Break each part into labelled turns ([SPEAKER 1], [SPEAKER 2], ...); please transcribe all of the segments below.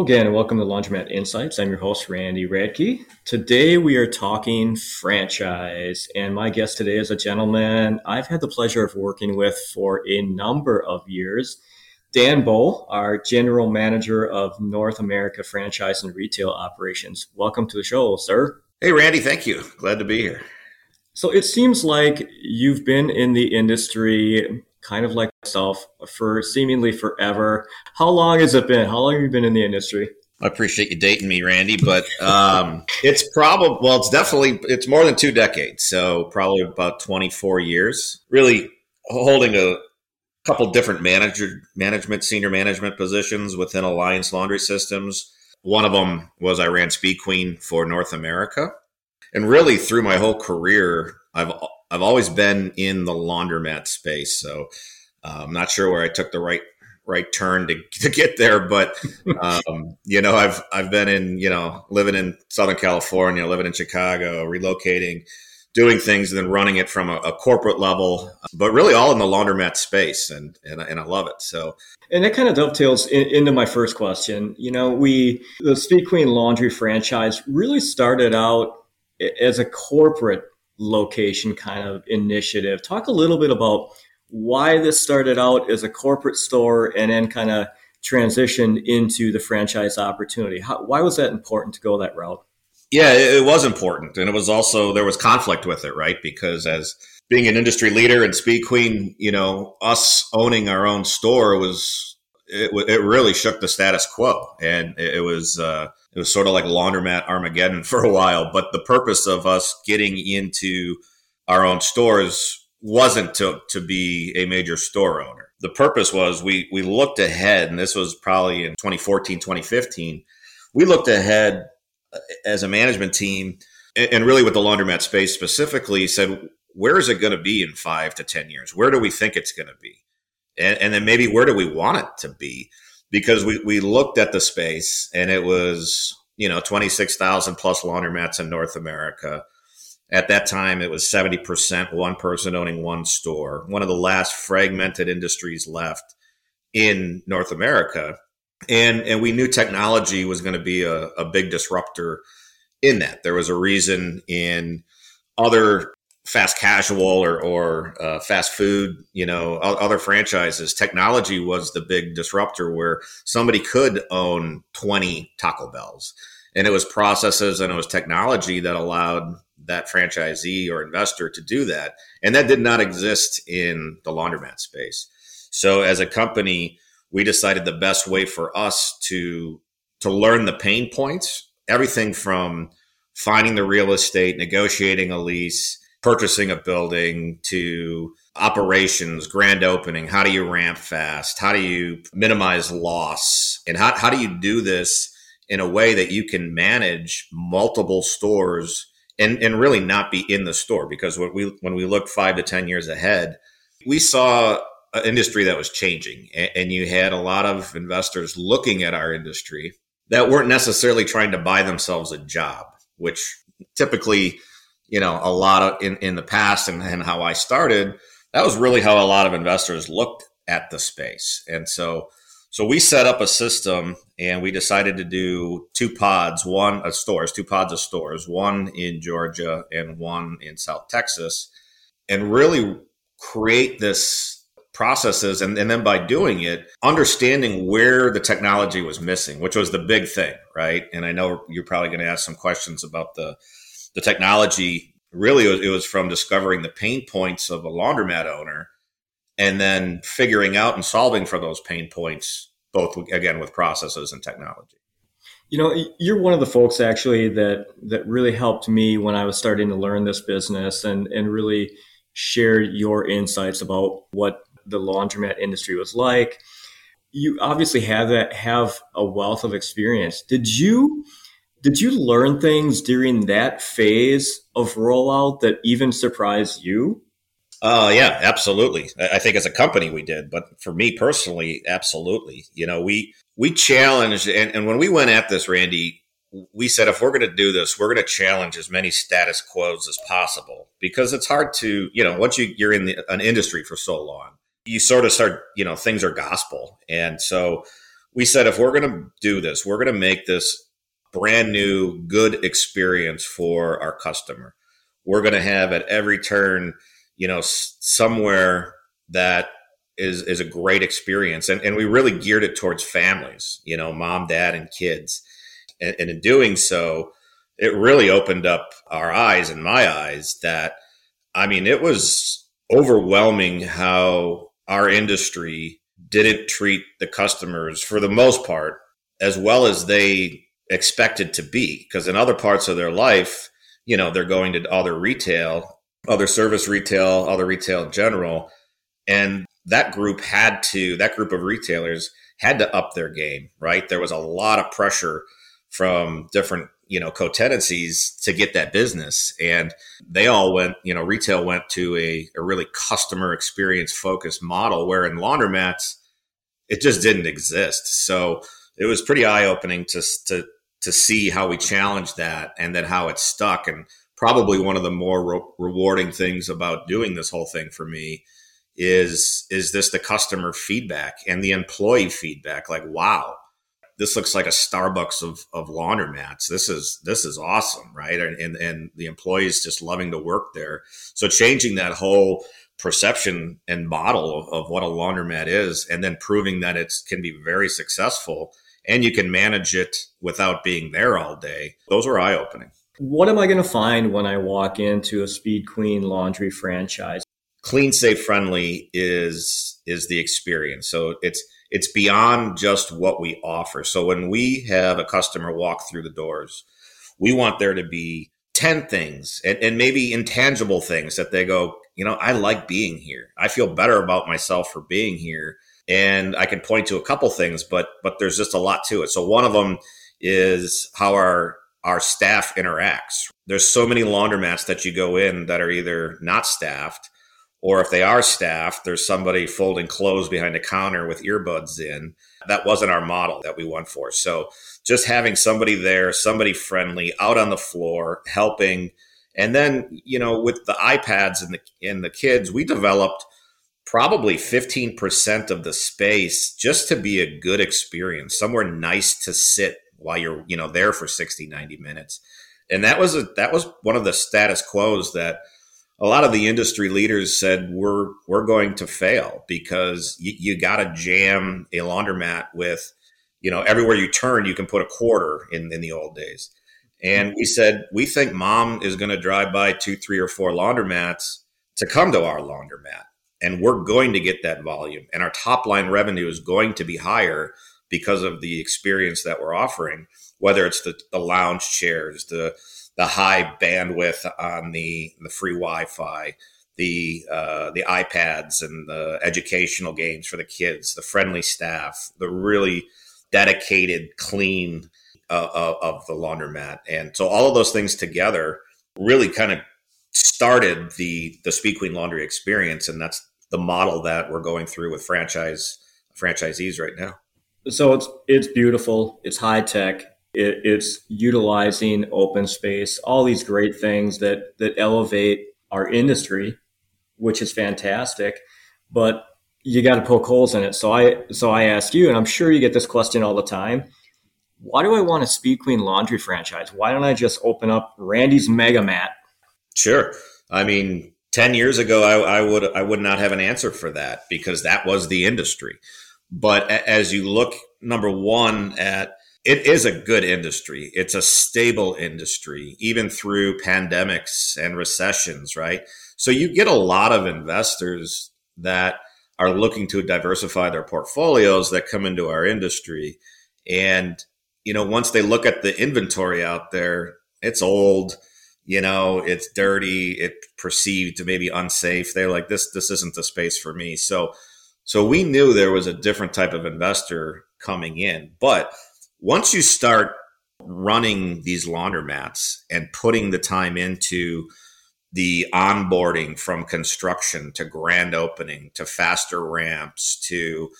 [SPEAKER 1] Hello again, and welcome to Laundromat Insights. I'm your host, Randy Radke. Today we are talking franchise, and my guest today is a gentleman I've had the pleasure of working with for a number of years. Dan Bow, our General Manager of North America Franchise and Retail Operations. Welcome to the show, sir.
[SPEAKER 2] Hey, Randy, thank you. Glad to be here.
[SPEAKER 1] So it seems like you've been in the industry kind of like myself for seemingly forever. How long has it been? How long have you been in the industry?
[SPEAKER 2] I appreciate you dating me, Randy, but um, it's probably well, it's definitely it's more than two decades, so probably about twenty four years. Really holding a couple different manager management, senior management positions within Alliance Laundry Systems. One of them was I ran Speed Queen for North America, and really through my whole career, I've I've always been in the laundromat space. So uh, I'm not sure where I took the right right turn to, to get there, but um, you know, I've I've been in you know living in Southern California, living in Chicago, relocating, doing things, and then running it from a, a corporate level, but really all in the laundromat space, and and, and I love it. So
[SPEAKER 1] and that kind of dovetails in, into my first question. You know, we the Speed Queen Laundry franchise really started out as a corporate location kind of initiative. Talk a little bit about why this started out as a corporate store and then kind of transitioned into the franchise opportunity. How, why was that important to go that route?
[SPEAKER 2] Yeah, it was important, and it was also there was conflict with it, right? Because as being an industry leader and Speed Queen, you know, us owning our own store was it, it really shook the status quo, and it was uh, it was sort of like laundromat Armageddon for a while. But the purpose of us getting into our own stores wasn't to, to be a major store owner. The purpose was we, we looked ahead, and this was probably in 2014, 2015. We looked ahead uh, as a management team, and really with the laundromat space specifically, said, where is it going to be in five to 10 years? Where do we think it's going to be? And, and then maybe where do we want it to be? Because we, we looked at the space and it was, you know, 26,000 plus laundromats in North America. At that time, it was 70% one person owning one store, one of the last fragmented industries left in North America. And, and we knew technology was going to be a, a big disruptor in that. There was a reason in other fast casual or, or uh, fast food, you know, other franchises, technology was the big disruptor where somebody could own 20 Taco Bells. And it was processes and it was technology that allowed that franchisee or investor to do that. And that did not exist in the laundromat space. So as a company, we decided the best way for us to to learn the pain points, everything from finding the real estate, negotiating a lease, purchasing a building to operations, grand opening. How do you ramp fast? How do you minimize loss? And how, how do you do this in a way that you can manage multiple stores and, and really not be in the store? Because when we, when we look five to 10 years ahead, we saw an industry that was changing and, and you had a lot of investors looking at our industry that weren't necessarily trying to buy themselves a job, which typically you know, a lot of in, in the past and, and how I started, that was really how a lot of investors looked at the space. And so, so we set up a system and we decided to do two pods, one of stores, two pods of stores, one in Georgia and one in South Texas, and really create this processes and, and then by doing it understanding where the technology was missing which was the big thing right and i know you're probably going to ask some questions about the the technology really it was, it was from discovering the pain points of a laundromat owner and then figuring out and solving for those pain points both again with processes and technology.
[SPEAKER 1] You know you're one of the folks actually that that really helped me when i was starting to learn this business and and really share your insights about what the laundromat industry was like. You obviously have that have a wealth of experience. Did you did you learn things during that phase of rollout that even surprised you?
[SPEAKER 2] Uh, yeah, absolutely. I think as a company we did, but for me personally, absolutely. You know, we we challenged, and, and when we went at this, Randy, we said if we're going to do this, we're going to challenge as many status quos as possible because it's hard to, you know, once you, you're in the, an industry for so long, you sort of start, you know, things are gospel, and so we said if we're going to do this, we're going to make this brand new, good experience for our customer. We're going to have at every turn, you know, somewhere that is is a great experience, and and we really geared it towards families, you know, mom, dad, and kids, and, and in doing so, it really opened up our eyes and my eyes that, I mean, it was overwhelming how our industry didn't treat the customers for the most part as well as they expected to be because in other parts of their life you know they're going to other retail other service retail other retail in general and that group had to that group of retailers had to up their game right? There was a lot of pressure from different you know co-tenancies to get that business and they all went you know retail went to a, a really customer experience focused model where in laundromats it just didn't exist. So it was pretty eye-opening to, to to see how we challenged that and then how it stuck and probably one of the more re- rewarding things about doing this whole thing for me is is this the customer feedback and the employee feedback like wow this looks like a Starbucks of, of laundromats. This is this is awesome, right? And, and and the employees just loving to work there. So changing that whole perception and model of, of what a laundromat is, and then proving that it can be very successful, and you can manage it without being there all day. Those were eye opening.
[SPEAKER 1] What am I going to find when I walk into a Speed Queen laundry franchise?
[SPEAKER 2] Clean, safe, friendly is is the experience. So it's it's beyond just what we offer. So when we have a customer walk through the doors, we want there to be 10 things and, and, maybe intangible things that they go, you know, I like being here. I feel better about myself for being here. And I can point to a couple things, but but there's just a lot to it. So one of them is how our our staff interacts. There's so many laundromats that you go in that are either not staffed or if they are staffed, there's somebody folding clothes behind a counter with earbuds in. That wasn't our model that we went for. So just having somebody there, somebody friendly, out on the floor, helping. And then, you know, with the iPads and the and the kids, we developed probably 15% of the space just to be a good experience, somewhere nice to sit while you're, you know, there for 60, 90 minutes. And that was a that was one of the status quos that a lot of the industry leaders said we're we're going to fail because you, you got to jam a laundromat with you know everywhere you turn you can put a quarter in in the old days and we said we think mom is going to drive by two three or four laundromats to come to our laundromat and we're going to get that volume and our top line revenue is going to be higher because of the experience that we're offering whether it's the, the lounge chairs the the high bandwidth on the the free Wi-Fi, the uh, the iPads and the educational games for the kids, the friendly staff, the really dedicated, clean uh, uh, of the laundromat, and so all of those things together really kind of started the the Speed Queen Laundry experience, and that's the model that we're going through with franchise franchisees right now.
[SPEAKER 1] So it's it's beautiful, it's high tech, it, it's utilizing open space, all these great things that that elevate our industry, which is fantastic. But you got to poke holes in it. So I so I ask you, and I'm sure you get this question all the time. Why do I want a Speed Queen laundry franchise? Why don't I just open up Randy's Mega Mat?
[SPEAKER 2] Sure. I mean, 10 years ago I, I, would i would not have an answer for that because that was the industry but as you look number one at it is a good industry. It's a stable industry, even through pandemics and recessions, right? So you get a lot of investors that are looking to diversify their portfolios that come into our industry. And, you know, once they look at the inventory out there, it's old, you know, it's dirty, it perceived to maybe unsafe. They're like, this, this isn't the space for me. So, so we knew there was a different type of investor coming in, but once you start running these laundromats and putting the time into the onboarding from construction to grand opening to faster ramps to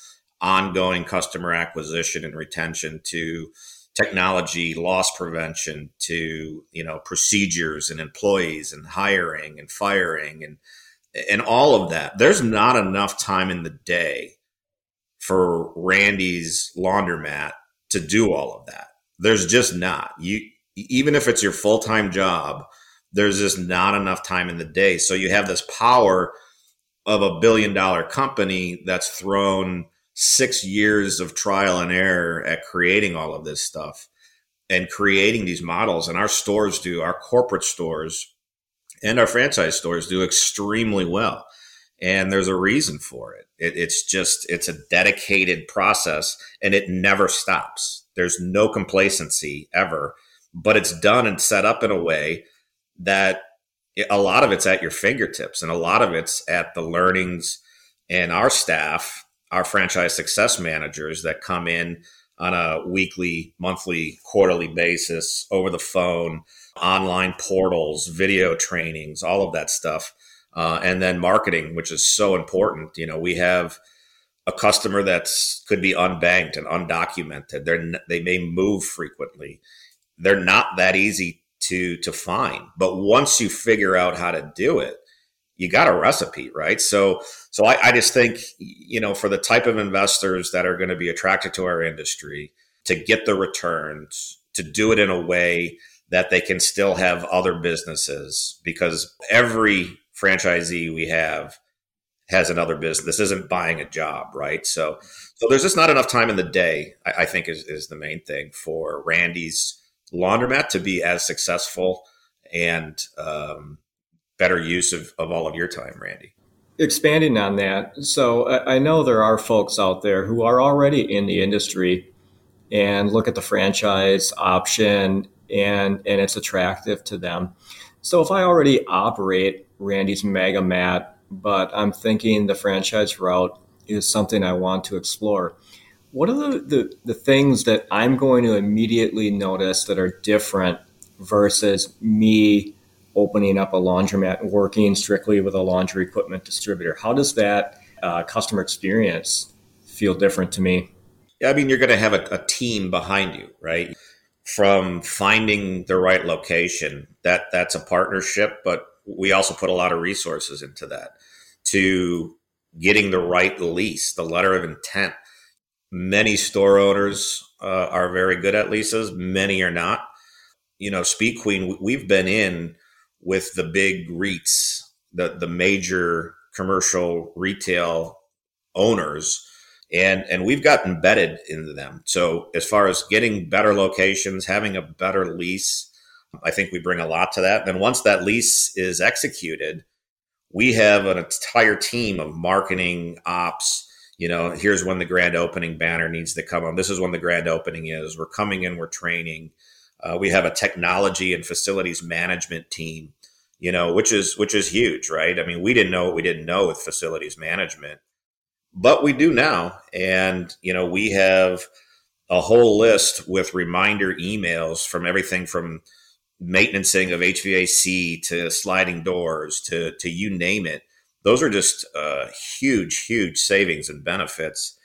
[SPEAKER 2] ongoing customer acquisition and retention to technology loss prevention to you know procedures and employees and hiring and firing and and all of that there's not enough time in the day for Randy's laundromat to do all of that. There's just not. You even if it's your full-time job, there's just not enough time in the day. So you have this power of a billion dollar company that's thrown six years of trial and error at creating all of this stuff and creating these models. And our stores do, our corporate stores and our franchise stores do extremely well. And there's a reason for it. it. It's just, it's a dedicated process and it never stops. There's no complacency ever, but it's done and set up in a way that a lot of it's at your fingertips and a lot of it's at the learnings and our staff our franchise success managers that come in on a weekly monthly quarterly basis over the phone online portals video trainings all of that stuff uh, and then marketing which is so important. You know we have a customer that's could be unbanked and undocumented. They're they may move frequently. They're not that easy to to find. But once you figure out how to do it, you got a recipe, right? So so I, I just think you know for the type of investors that are going to be attracted to our industry to get the returns, to do it in a way that they can still have other businesses because every franchisee we have has another business. This isn't buying a job, right? So, so there's just not enough time in the day. I, I think is is the main thing for Randy's laundromat to be as successful and um, better use of, of all of your time, Randy.
[SPEAKER 1] Expanding on that, so I know there are folks out there who are already in the industry and look at the franchise option and and it's attractive to them. So if I already operate Randy's Mega Mat, but I'm thinking the franchise route is something I want to explore, what are the, the, the things that I'm going to immediately notice that are different versus me opening up a laundromat and working strictly with a laundry equipment distributor? How does that uh, customer experience feel different to me?
[SPEAKER 2] I mean, you're going to have a, a team behind you, right? From finding the right location, that that's a partnership, but we also put a lot of resources into that. To getting the right lease, the letter of intent, Many store owners uh, are very good at leases, many are not. You know, Speed Queen, we've been in with the big REITs, the, the major commercial retail owners and and we've got embedded into them. So as far as getting better locations, having a better lease, I think we bring a lot to that. Then once that lease is executed, we have an entire team of marketing ops you know, here's when the grand opening banner needs to come on. This is when the grand opening is. We're coming in, we're training. Uh, we have a technology and facilities management team, you know, which is which is huge, right? I mean, we didn't know what we didn't know with facilities management, but we do now. And you know, we have a whole list with reminder emails from everything from maintenancing of HVAC to sliding doors to to you name it those are just uh, huge, huge savings and benefits.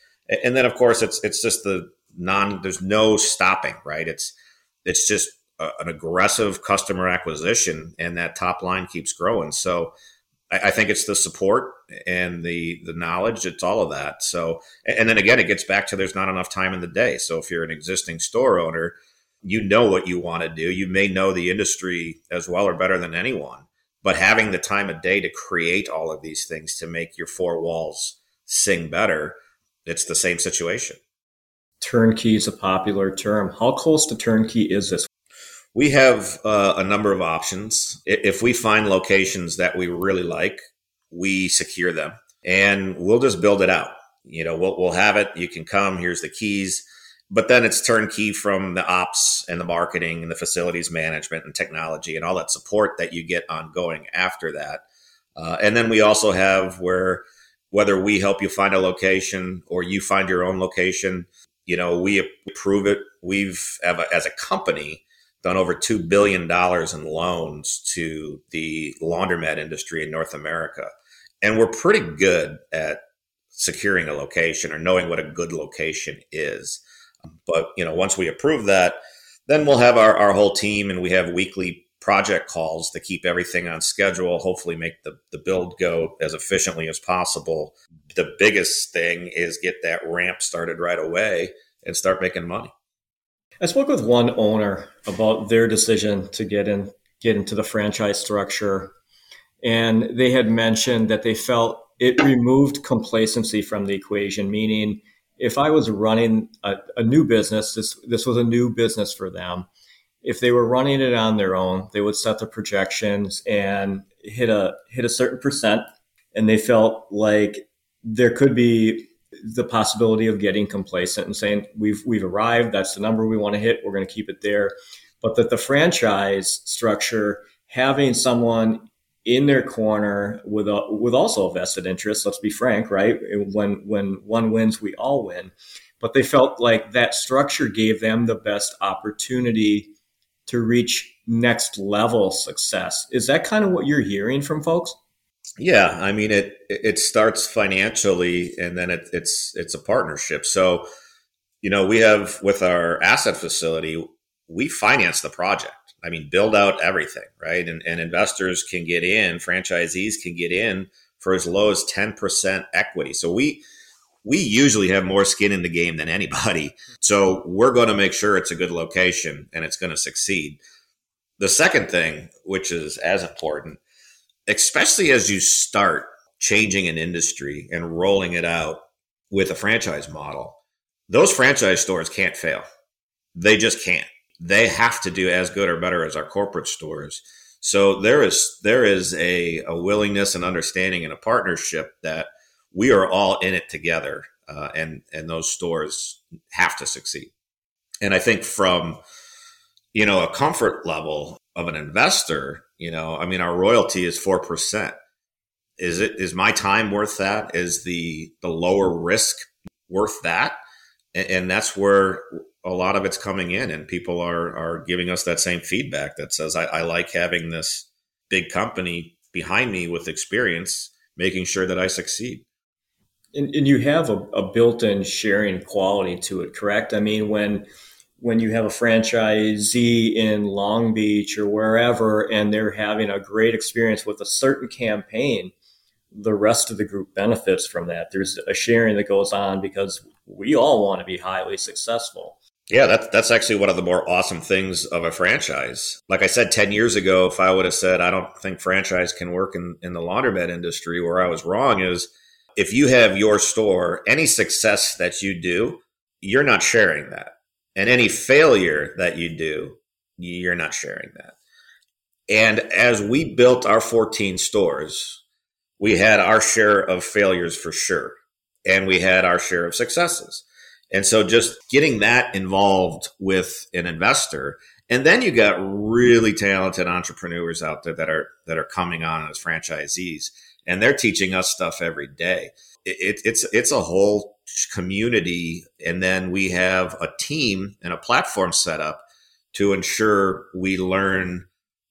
[SPEAKER 2] And then, of course, it's it's just the non. There's no stopping, right? It's it's just a, an aggressive customer acquisition, and that top line keeps growing. So, I, I, think it's the support and the the knowledge. It's all of that. So, and then again, it gets back to there's not enough time in the day. So, if you're an existing store owner, you know what you want to do. You may know the industry as well or better than anyone but having the time of day to create all of these things to make your four walls sing better, it's the same situation.
[SPEAKER 1] Turnkey is a popular term. How close to turnkey is this?
[SPEAKER 2] We have uh, a number of options. If we find locations that we really like, we secure them and we'll just build it out. You know, we'll, we'll have it. You can come. Here's the keys but then it's turnkey from the ops and the marketing and the facilities management and technology and all that support that you get ongoing after that. Uh, and then we also have where whether we help you find a location or you find your own location, you know, we approve it. We've as a company done over two billion dollars in loans to the laundromat industry in North America, and we're pretty good at securing a location or knowing what a good location is. But you know, once we approve that, then we'll have our, our whole team and we have weekly project calls to keep everything on schedule, hopefully make the, the build go as efficiently as possible. The biggest thing is get that ramp started right away and start making money.
[SPEAKER 1] I spoke with one owner about their decision to get in get into the franchise structure. And they had mentioned that they felt it removed complacency from the equation, meaning if I was running a, a, new business, this this was a new business for them. If they were running it on their own, they would set the projections and hit a hit a certain percent, and they felt like there could be the possibility of getting complacent and saying we've we've arrived. That's the number we want to hit. We're going to keep it there. But that the franchise structure, having someone in their corner with a, with also a vested interest. Let's be frank, right? When when one wins, we all win. But they felt like that structure gave them the best opportunity to reach next level success. Is that kind of what you're hearing from folks?
[SPEAKER 2] Yeah, I mean it. It starts financially, and then it, it's it's a partnership. So, you know, we have with our asset facility, we finance the project. I mean, build out everything, right? And, and investors can get in, franchisees can get in for as low as 10% equity. So we, we usually have more skin in the game than anybody. So we're going to make sure it's a good location and it's going to succeed. The second thing, which is as important, especially as you start changing an industry and rolling it out with a franchise model, those franchise stores can't fail. They just can't they have to do as good or better as our corporate stores. So there is there is a, a willingness and understanding and a partnership that we are all in it together, uh, and and those stores have to succeed. And I think from you know a comfort level of an investor, you know, I mean, our royalty is four percent. Is it is my time worth that? Is the the lower risk worth that? And, and that's where a lot of it's coming in and people are are giving us that same feedback that says I, I like having this big company behind me with experience making sure that I succeed.
[SPEAKER 1] And, and you have a, a, built-in sharing quality to it, correct? I mean, when when you have a franchisee in Long Beach or wherever, and they're having a great experience with a certain campaign, the rest of the group benefits from that. There's a sharing that goes on because we all want to be highly successful.
[SPEAKER 2] Yeah, that's that's actually one of the more awesome things of a franchise. Like I said 10 years ago, if I would have said I don't think franchise can work in, in the laundromat industry, where I was wrong is if you have your store, any success that you do, you're not sharing that. And any failure that you do, you're not sharing that. And as we built our 14 stores, we had our share of failures for sure. And we had our share of successes. And so just getting that involved with an investor, and then you got really talented entrepreneurs out there that are that are coming on as franchisees, and they're teaching us stuff every day. It, it's it's a whole community, and then we have a team and a platform set up to ensure we learn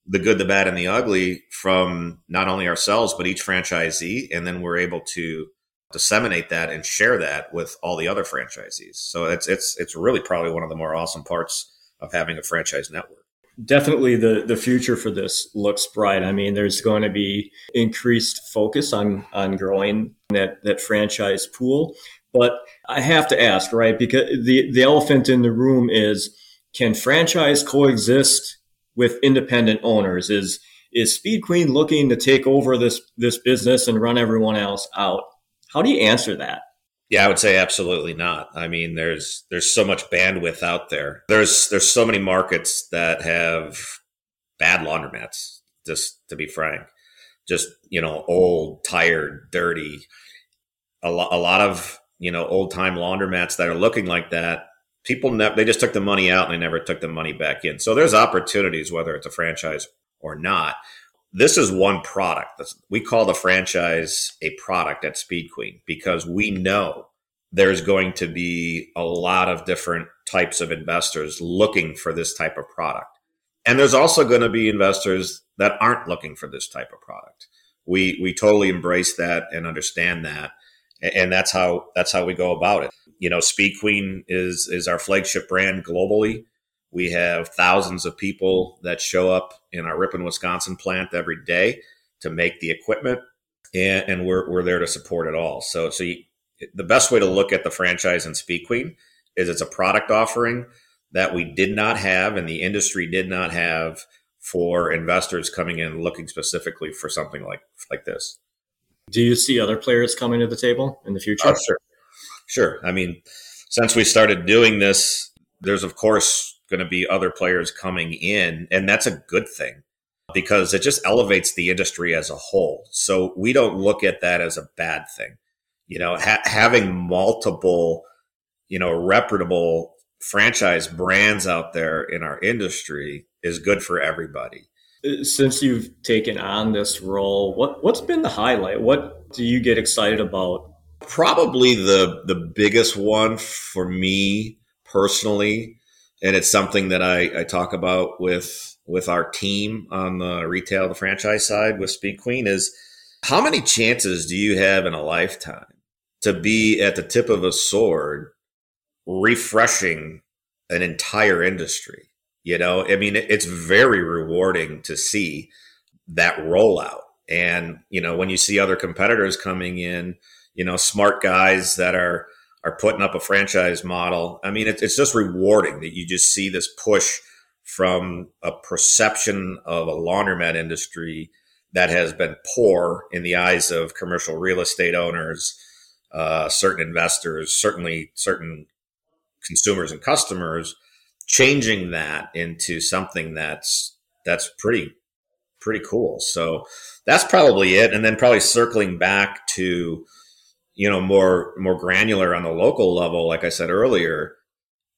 [SPEAKER 2] the good, the bad, and the ugly from not only ourselves but each franchisee, and then we're able to disseminate that and share that with all the other franchisees. So it's it's it's really probably one of the more awesome parts of having a franchise network.
[SPEAKER 1] Definitely the the future for this looks bright. I mean, there's going to be increased focus on on growing that that franchise pool. But I have to ask, right? Because the the elephant in the room is can franchise coexist with independent owners? Is is Speed Queen looking to take over this this business and run everyone else out? How do you answer that?
[SPEAKER 2] Yeah, I would say absolutely not. I mean, there's there's so much bandwidth out there. There's there's so many markets that have bad laundromats. Just to be frank, just you know, old, tired, dirty. A, lo- a lot of you know old time laundromats that are looking like that. People ne- they just took the money out and they never took the money back in. So there's opportunities whether it's a franchise or not this is one product. We call the franchise a product at Speed Queen because we know there's going to be a lot of different types of investors looking for this type of product. And there's also going to be investors that aren't looking for this type of product. We we totally embrace that and understand that. And that's how that's how we go about it. You know, Speed Queen is is our flagship brand globally We have thousands of people that show up in our Ripon, Wisconsin plant every day to make the equipment, and, and we're, we're there to support it all. So, so you, the best way to look at the franchise and Speed Queen is it's a product offering that we did not have and the industry did not have for investors coming in looking specifically for something like like this.
[SPEAKER 1] Do you see other players coming to the table in the future?
[SPEAKER 2] Oh, sure. Sure. I mean, since we started doing this, there's of course going to be other players coming in, and that's a good thing because it just elevates the industry as a whole. So we don't look at that as a bad thing. You know, ha- having multiple, you know, reputable franchise brands out there in our industry is good for everybody uh,
[SPEAKER 1] since you've taken on this role, what what's been the highlight? What do you get excited about?
[SPEAKER 2] Probably the the biggest one for me personally, and it's something that I, I talk about with with our team on the retail, the franchise side with Speed Queen is how many chances do you have in a lifetime to be at the tip of a sword refreshing an entire industry? You know, I mean, it's very rewarding to see that rollout. And, you know, when you see other competitors coming in, you know, smart guys that are, are putting up a franchise model. I mean, it's just rewarding that you just see this push from a perception of a laundromat industry that has been poor in the eyes of commercial real estate owners, uh, certain investors, certainly certain consumers and customers changing that into something that's that's pretty pretty cool. So that's probably it. And then probably circling back to you know more more granular on the local level, like I said earlier,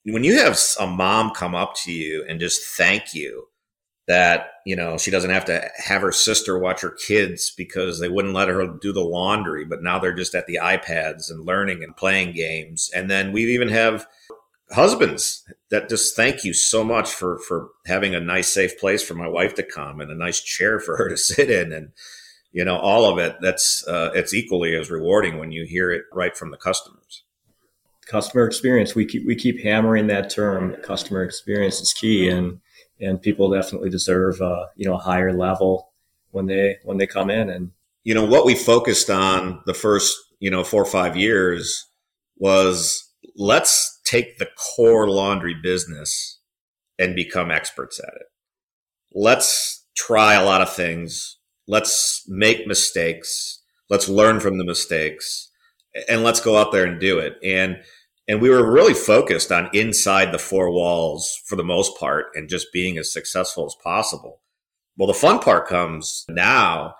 [SPEAKER 2] when you have a mom come up to you and just thank you that you know she doesn't have to have her sister watch her kids because they wouldn't let her do the laundry but now they're just at the ipads and learning and playing games. And then we even have husbands that just thank you so much for for having a nice safe place for my wife to come and a nice chair for her to sit in and you know all of it that's uh, it's equally as rewarding when you hear it right from the customers
[SPEAKER 1] customer experience we keep we keep hammering that term customer experience is key and and people definitely deserve uh, you know a higher level when they when they come in and
[SPEAKER 2] you know what we focused on the first you know four or five years was let's take the core laundry business and become experts at it. Let's try a lot of things. Let's make mistakes. Let's learn from the mistakes and let's go out there and do it. And, and we were really focused on inside the four walls for the most part and just being as successful as possible. Well, the fun part comes now.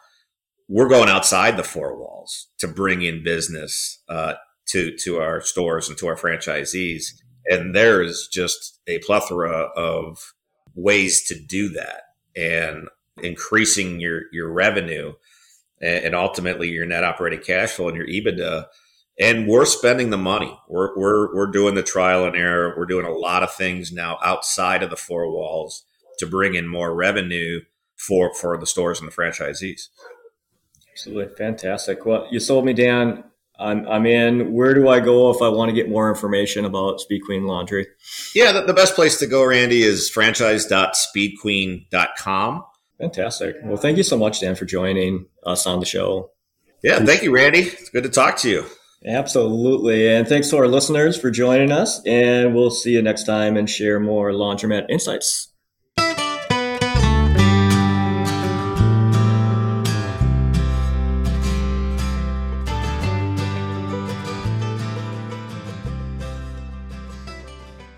[SPEAKER 2] We're going outside the four walls to bring in business uh, to to our stores and to our franchisees. And there is just a plethora of ways to do that and increasing your your revenue and, ultimately your net operating cash flow and your EBITDA. And we're spending the money. We're, we're, we're doing the trial and error. We're doing a lot of things now outside of the four walls to bring in more revenue for, for the stores and the franchisees.
[SPEAKER 1] Absolutely. Fantastic. Well, you sold me, Dan. I'm, I'm in. Where do I go if I want to get more information about Speed Queen Laundry?
[SPEAKER 2] Yeah, the, the best place to go, Randy, is franchise.speedqueen.com.
[SPEAKER 1] Fantastic. Well, thank you so much, Dan, for joining us on the show.
[SPEAKER 2] Yeah, thank you, Randy. It's good to talk to you.
[SPEAKER 1] Absolutely. And thanks to our listeners for joining us. And we'll see you next time and share more laundromat insights.